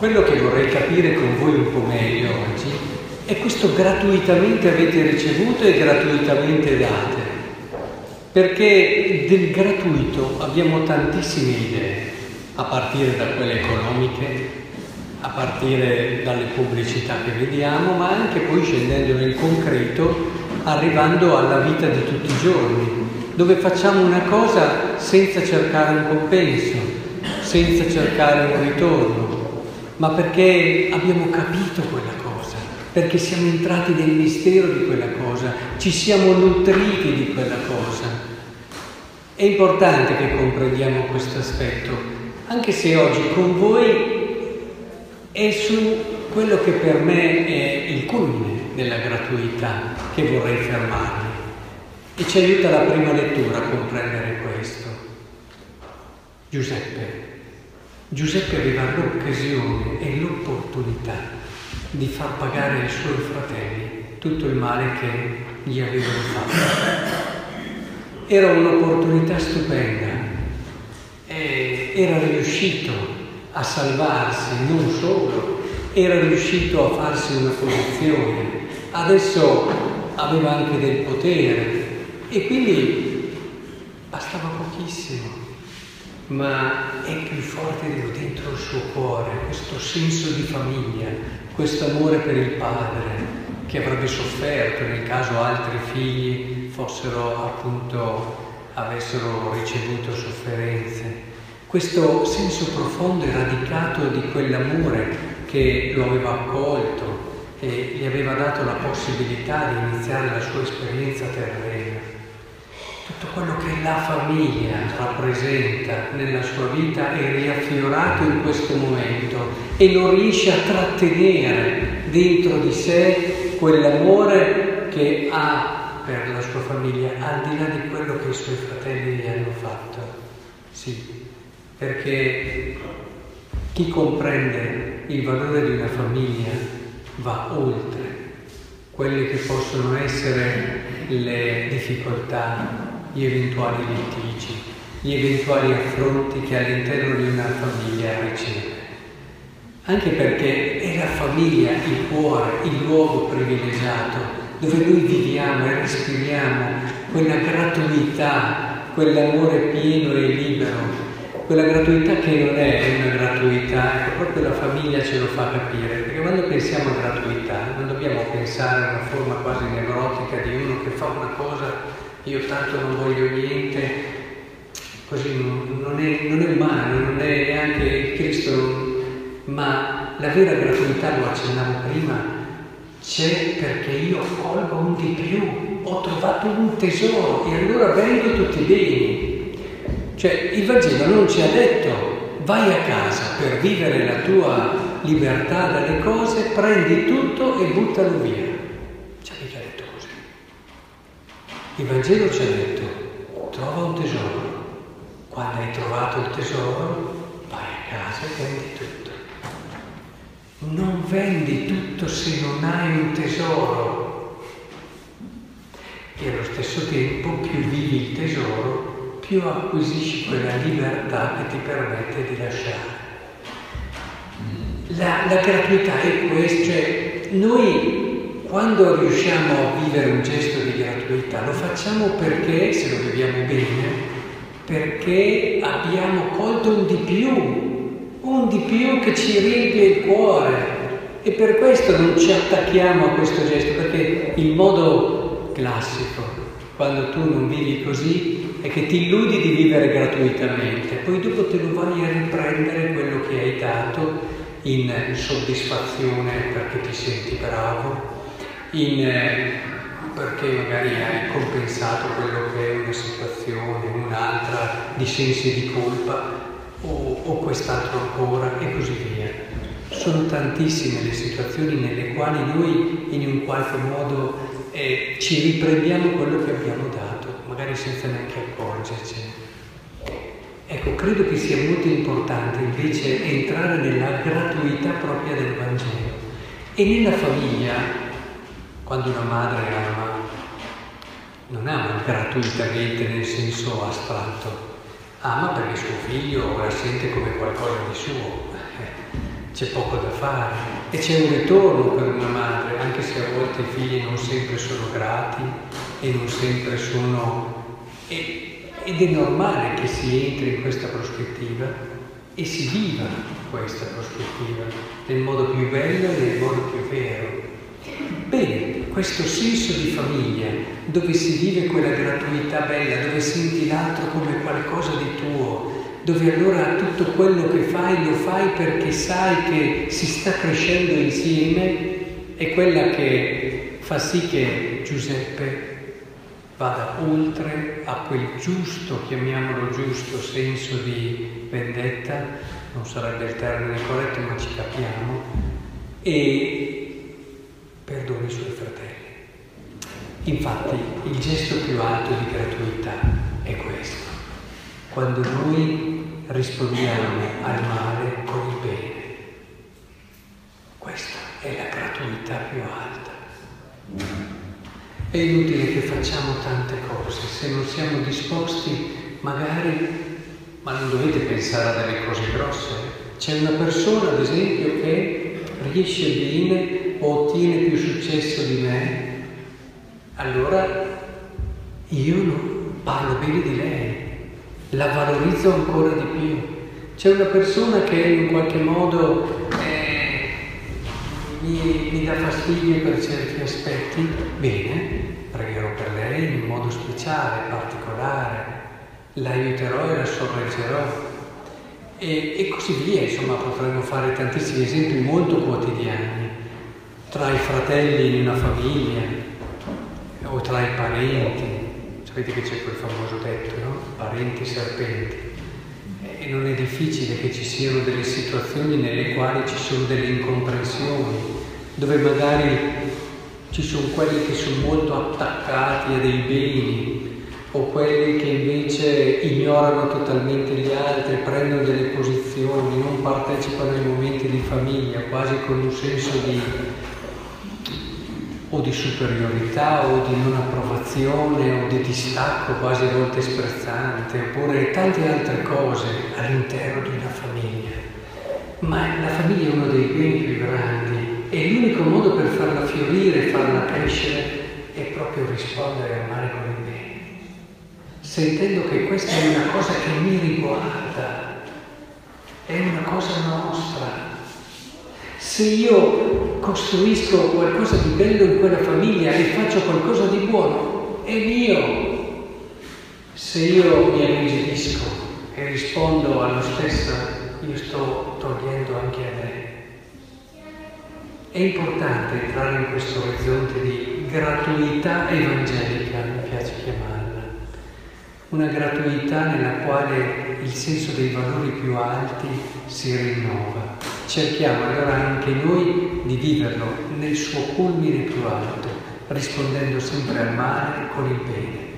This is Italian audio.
quello che vorrei capire con voi un po' meglio oggi è questo gratuitamente avete ricevuto e gratuitamente date. Perché del gratuito abbiamo tantissime idee, a partire da quelle economiche, a partire dalle pubblicità che vediamo, ma anche poi scendendo nel concreto, arrivando alla vita di tutti i giorni, dove facciamo una cosa senza cercare un compenso, senza cercare un ritorno, ma perché abbiamo capito quella cosa, perché siamo entrati nel mistero di quella cosa, ci siamo nutriti di quella cosa. È importante che comprendiamo questo aspetto, anche se oggi con voi è su quello che per me è il culmine della gratuità che vorrei fermarmi. E ci aiuta la prima lettura a comprendere questo. Giuseppe. Giuseppe aveva l'occasione e l'opportunità di far pagare ai suoi fratelli tutto il male che gli avevano fatto. Era un'opportunità stupenda. Era riuscito a salvarsi, non solo, era riuscito a farsi una posizione, adesso aveva anche del potere e quindi bastava pochissimo, ma è più forte dentro il suo cuore questo senso di famiglia, questo amore per il padre che avrebbe sofferto nel caso altri figli fossero appunto avessero ricevuto sofferenze questo senso profondo e radicato di quell'amore che lo aveva accolto e gli aveva dato la possibilità di iniziare la sua esperienza terrena. Tutto quello che la famiglia rappresenta nella sua vita è riaffiorato in questo momento e non riesce a trattenere dentro di sé quell'amore che ha per la sua famiglia, al di là di quello che i suoi fratelli gli hanno fatto. Sì, perché chi comprende il valore di una famiglia va oltre quelle che possono essere le difficoltà, gli eventuali litigi, gli eventuali affronti che all'interno di una famiglia riceve. Anche perché è la famiglia il cuore, il luogo privilegiato dove noi viviamo e respiriamo quella gratuità, quell'amore pieno e libero quella gratuità che non è una gratuità, ecco, proprio la famiglia ce lo fa capire, perché quando pensiamo a gratuità non dobbiamo pensare a una forma quasi neurotica di uno che fa una cosa, io tanto non voglio niente, così non è, non è umano, non è neanche Cristo, ma la vera gratuità, lo accennavo prima, c'è perché io colgo un di più, ho trovato un tesoro e allora vendo tutti i beni. Cioè il Vangelo non ci ha detto vai a casa per vivere la tua libertà dalle cose, prendi tutto e buttalo via. Ci ha detto così. Il Vangelo ci ha detto trova un tesoro. Quando hai trovato il tesoro, vai a casa e prendi tutto. Non vendi tutto se non hai un tesoro. E allo stesso tempo più vivi il tesoro, più acquisisci quella libertà che ti permette di lasciare. La, la gratuità è questo, cioè noi quando riusciamo a vivere un gesto di gratuità lo facciamo perché, se lo viviamo bene, perché abbiamo colto un di più, un di più che ci riempie il cuore. E per questo non ci attacchiamo a questo gesto, perché il modo classico, quando tu non vivi così, è che ti illudi di vivere gratuitamente, poi dopo te lo vai a riprendere quello che hai dato in soddisfazione perché ti senti bravo, in, eh, perché magari hai compensato quello che è una situazione, un'altra di sensi di colpa o, o quest'altro ancora e così via. Sono tantissime le situazioni nelle quali noi in un qualche modo eh, ci riprendiamo quello che abbiamo dato magari senza neanche accorgercene. Ecco, credo che sia molto importante invece entrare nella gratuità propria del Vangelo. E nella famiglia, quando una madre ama, non ama gratuitamente nel senso astratto, ama perché suo figlio la sente come qualcosa di suo. c'è poco da fare e c'è un ritorno per una madre, anche se a volte i figli non sempre sono grati e non sempre sono... Ed è normale che si entri in questa prospettiva e si viva questa prospettiva nel modo più bello e nel modo più vero. Bene, questo senso di famiglia, dove si vive quella gratuità bella, dove senti l'altro come qualcosa di tuo, dove allora tutto quello che fai lo fai perché sai che si sta crescendo insieme, è quella che fa sì che Giuseppe vada oltre a quel giusto, chiamiamolo giusto, senso di vendetta, non sarebbe il termine corretto ma ci capiamo, e perdoni i suoi fratelli. Infatti il gesto più alto di gratuità è questo quando noi rispondiamo al male con il bene. Questa è la gratuità più alta. È inutile che facciamo tante cose se non siamo disposti magari, ma non dovete pensare a delle cose grosse. C'è una persona, ad esempio, che riesce bene ottiene più successo di me, allora io parlo bene di lei, la valorizzo ancora di più. C'è una persona che in qualche modo eh, mi, mi, dà fastidio per certi aspetti, bene, pregherò per lei in modo speciale, particolare, l'aiuterò e la sorreggerò. E, e così via, insomma, potremmo fare tantissimi esempi molto quotidiani, tra i fratelli in una famiglia o tra i parenti, Sapete che c'è quel famoso detto, no? Parenti serpenti. E non è difficile che ci siano delle situazioni nelle quali ci sono delle incomprensioni, dove magari ci sono quelli che sono molto attaccati a dei beni o quelli che invece ignorano totalmente gli altri, prendono delle posizioni, non partecipano ai momenti di famiglia, quasi con un senso di o di superiorità o di non approvazione o di distacco quasi a volte sprezzante oppure tante altre cose all'interno di una famiglia. Ma la famiglia è uno dei beni più grandi e l'unico modo per farla fiorire, farla crescere è proprio rispondere e amare con il bene, sentendo che questa è una cosa che mi riguarda, è una cosa nostra, se io costruisco qualcosa di bello in quella famiglia e faccio qualcosa di buono, è mio. Se io mi alleggerisco e rispondo allo stesso, io sto togliendo anche a me. È importante entrare in questo orizzonte di gratuità evangelica, mi piace chiamarla, una gratuità nella quale il senso dei valori più alti si rinnova cerchiamo allora anche noi di viverlo nel suo culmine più alto, rispondendo sempre al male con il bene.